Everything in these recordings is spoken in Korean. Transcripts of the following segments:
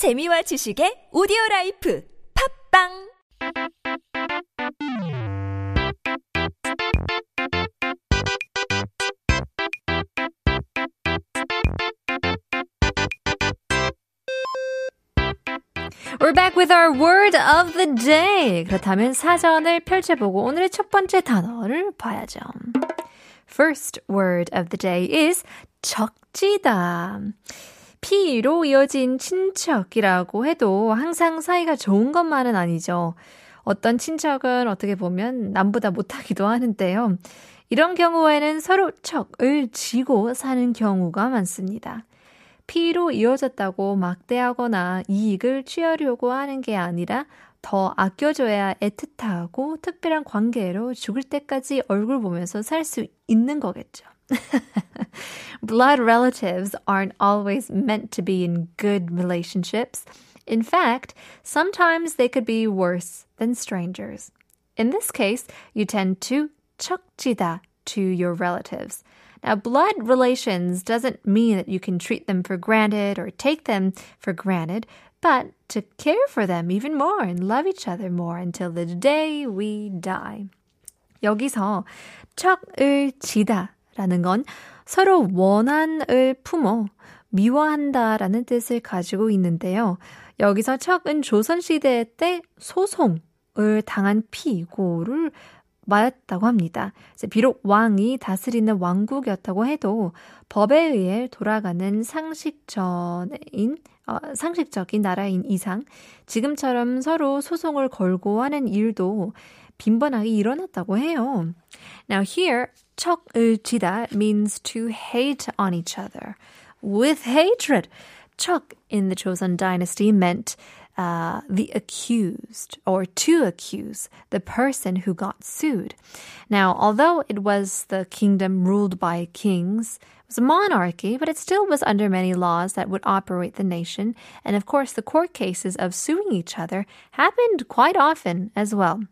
재미와 지식의 오디오 라이프 팝빵 We're back with our word of the day. 그렇다면 사전을 펼쳐보고 오늘의 첫 번째 단어를 봐야죠. First word of the day is 적지다. 피로 이어진 친척이라고 해도 항상 사이가 좋은 것만은 아니죠. 어떤 친척은 어떻게 보면 남보다 못하기도 하는데요. 이런 경우에는 서로 척을 지고 사는 경우가 많습니다. 피로 이어졌다고 막대하거나 이익을 취하려고 하는 게 아니라 더 아껴줘야 애틋하고 특별한 관계로 죽을 때까지 얼굴 보면서 살 수 있는 거겠죠. Blood relatives aren't always meant to be in good relationships. In fact, sometimes they could be worse than strangers. In this case, you tend to 척지다 to your relatives. Now, blood relations doesn't mean that you can treat them for granted or take them for granted, but to care for them even more and love each other more until the day we die. 여기서 척을 지다 라는 건 서로 원한을 품어 미워한다 라는 뜻을 가지고 있는데요. 여기서 척은 조선시대 때 소송을 당한 피고를 맞았다고 합니다. 비록 왕이 다스리는 왕국이었다고 해도 법에 의해 돌아가는 상식적인 어, 상식적인 나라인 이상 지금처럼 서로 소송을 걸고 하는 일도 빈번하게 일어났다고 해요. Now here, 척을 지다 means to hate on each other with hatred. 척 in the Joseon dynasty meant uh, the accused or to accuse the person who got sued. Now, although it was the kingdom ruled by kings, it was a monarchy, but it still was under many laws that would operate the nation. And of course, the court cases of suing each other happened quite often as well.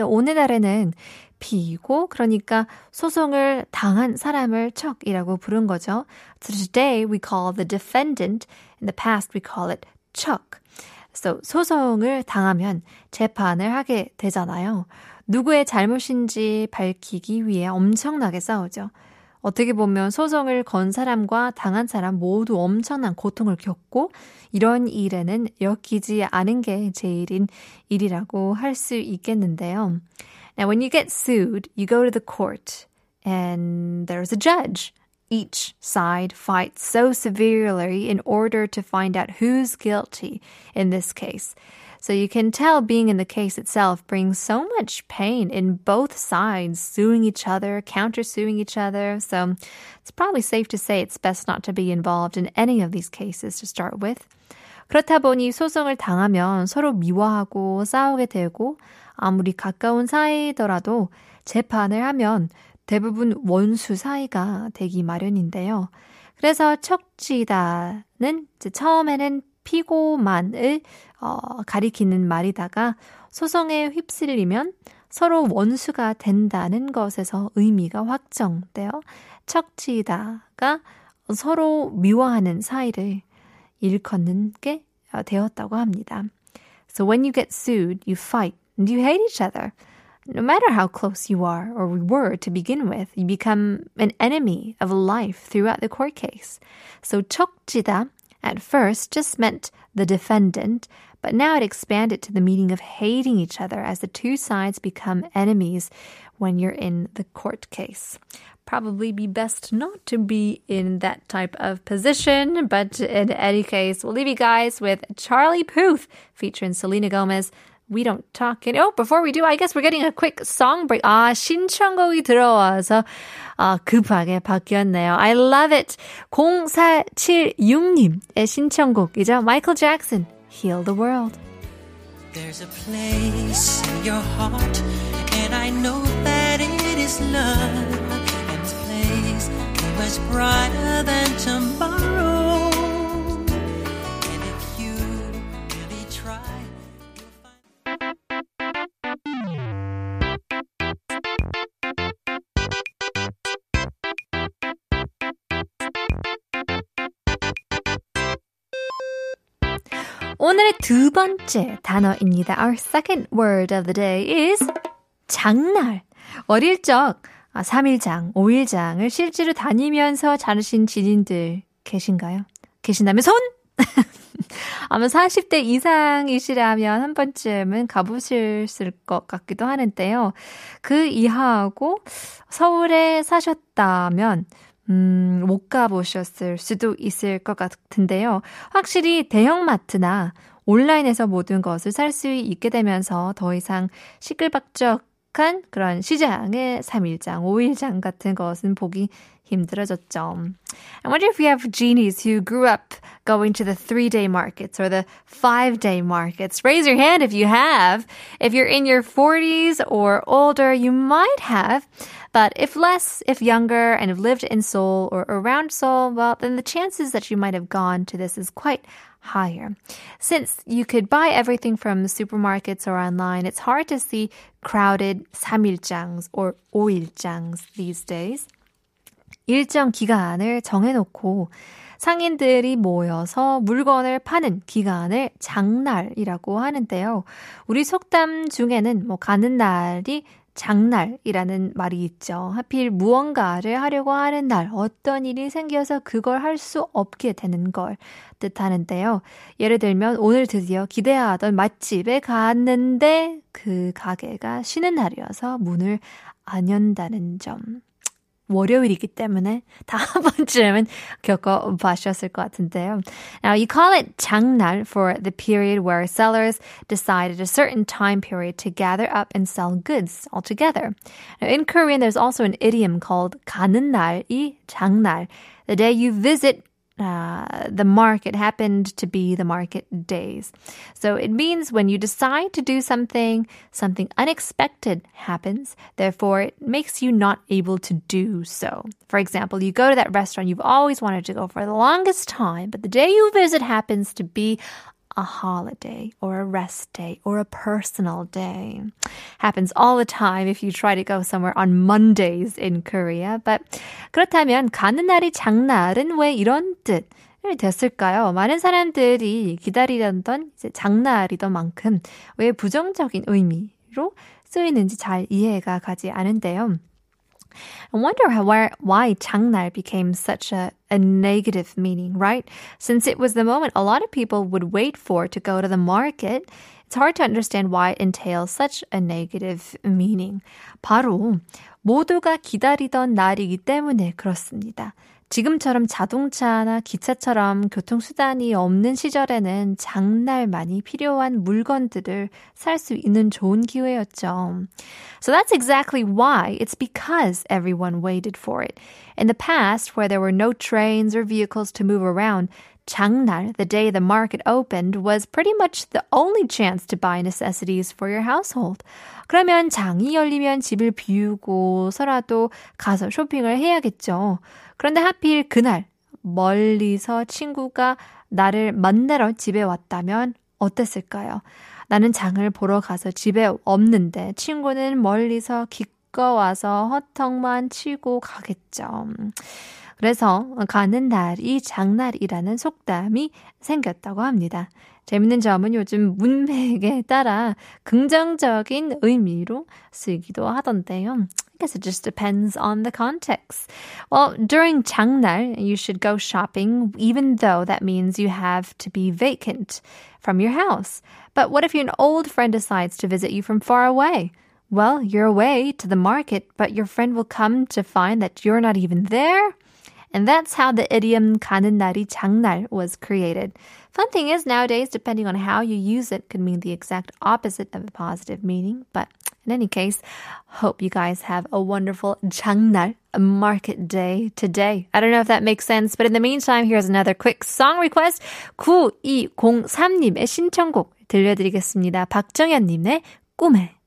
오늘날에는 피고 그러니까 소송을 당한 사람을 척이라고 부른 거죠. Today we call the defendant. In the past we call it 척. So 소송을 당하면 재판을 하게 되잖아요. 누구의 잘못인지 밝히기 위해 엄청나게 싸우죠. 어떻게 보면 소송을 건 사람과 당한 사람 모두 엄청난 고통을 겪고 이런 일에는 엮이지 않은 게 제일인 일이라고 할 수 있겠는데요. Now, when you get sued, you go to the court and there's a judge. Each side fights so severely in order to find out who's guilty in this case. So you can tell being in the case itself brings so much pain in both sides, suing each other, countersuing each other. So it's probably safe to say it's best not to be involved in any of these cases to start with. 그렇다 보니 소송을 당하면 서로 미워하고 싸우게 되고 아무리 가까운 사이더라도 재판을 하면 대부분 원수 사이가 되기 마련인데요. 그래서 척지다는 처음에는 피고만을 어, 가리키는 말이다가 소송에 휩쓸리면 서로 원수가 된다는 것에서 의미가 확정되어 척지다가 서로 미워하는 사이를 일컫는 게 되었다고 합니다. So when you get sued, you fight and you hate each other. No matter how close you are or were to begin with, you become an enemy of life throughout the court case. So 척지다 at first just meant the defendant, but now it expanded to the meaning of hating each other as the two sides become enemies when you're in the court case. Probably be best not to be in that type of position, but in any case, we'll leave you guys with Charlie Puth featuring Selena Gomez We don't talk. And, oh, before we do, I guess we're getting a quick song break. 아, 신청곡이 들어와서 아, 급하게 바뀌었네요. I love it. 0476님의 신청곡이죠. Michael Jackson, Heal the World. There's a place in your heart, and I know that it is love. And this place is much brighter than tomorrow. 오늘의 두 번째 단어입니다. Our second word of the day is 장날. 어릴 적 3일장, 5일장을 실제로 다니면서 자르신 지인들 계신가요? 계신다면 손! 아마 40대 이상이시라면 한 번쯤은 가보셨을 것 같기도 하는데요. 그 이하하고 서울에 사셨다면 음, 못 가보셨을 수도 있을 것 같은데요. 확실히 대형마트나 온라인에서 모든 것을 살 수 있게 되면서 더 이상 시끌벅적한 그런 시장의 3일장, 5일장 같은 것은 보기 힘들어졌죠. I wonder if we have genies who grew up going to the three day markets or the five day markets. Raise your hand if you have. If you're in your 40s or older, you might have. But if less, if younger, and have lived in Seoul or around Seoul, well, then the chances that you might have gone to this is quite higher. Since you could buy everything from supermarkets or online, it's hard to see crowded 3일장s or 5일장s these days. 일정 기간을 정해놓고 상인들이 모여서 물건을 파는 기간을 장날이라고 하는데요. 우리 속담 중에는 뭐 가는 날이 장날이라는 말이 있죠. 하필 무언가를 하려고 하는 날, 어떤 일이 생겨서 그걸 할 수 없게 되는 걸 뜻하는데요. 예를 들면 오늘 드디어 기대하던 맛집에 갔는데 그 가게가 쉬는 날이어서 문을 안 연다는 점. 월요일이기 때문에 다 한 번쯤은 겪어보셨을 것 같은데요. Now, you call it 장날 for the period where sellers decide at a certain time period to gather up and sell goods all together. Now, in Korean, there's also an idiom called 가는 날이 장날. The day you visit uh, the market happened to be the market days. So it means when you decide to do something, something unexpected happens. Therefore, it makes you not able to do so. For example, you go to that restaurant you've always wanted to go for the longest time, but the day you visit happens to be a holiday or a rest day or a personal day. Happens all the time if you try to go somewhere on Mondays in Korea. But 그렇다면 가는 날이 장날은 왜 이런 뜻? 이 됐을까요? 많은 사람들이 기다리던 이제 장날이던 만큼 왜 부정적인 의미로 쓰이는지 잘 이해가 가지 않은데요. I wonder how, why, why 장날 became such a, a negative meaning, right? Since it was the moment a lot of people would wait for to go to the market, it's hard to understand why it entails such a negative meaning. 바로 모두가 기다리던 날이기 때문에 그렇습니다. 지금처럼 자동차나 기차처럼 교통수단이 없는 시절에는 장날만이 필요한 물건들을 살 수 있는 좋은 기회였죠. So that's exactly why. It's because everyone waited for it. In the past, where there were no trains or vehicles to move around, 장날, the day the market opened, was pretty much the only chance to buy necessities for your household. 그러면 장이 열리면 집을 비우고서라도 가서 쇼핑을 해야겠죠. 그런데 하필 그날 멀리서 친구가 나를 만나러 집에 왔다면 어땠을까요? 나는 장을 보러 가서 집에 없는데 친구는 멀리서 기꺼 와서 허텅만 치고 가겠죠. 그래서 가는 날이 장날이라는 속담이 생겼다고 합니다. 재밌는 점은 요즘 문맥에 따라 긍정적인 의미로 쓰기도 하던데요. I guess it just depends on the context. Well, during 장날, you should go shopping, even though that means you have to be vacant from your house. But what if an old friend decides to visit you from far away? Well, you're away to the market, but your friend will come to find that you're not even there. And that's how the idiom 가는 날이 장날 was created. Fun thing is, nowadays, depending on how you use it, could mean the exact opposite of a positive meaning. But in any case, hope you guys have a wonderful 장날, a market day today. I don't know if that makes sense, but in the meantime, here's another quick song request. 9203님의 신청곡 들려드리겠습니다. 박정현님의 꿈에.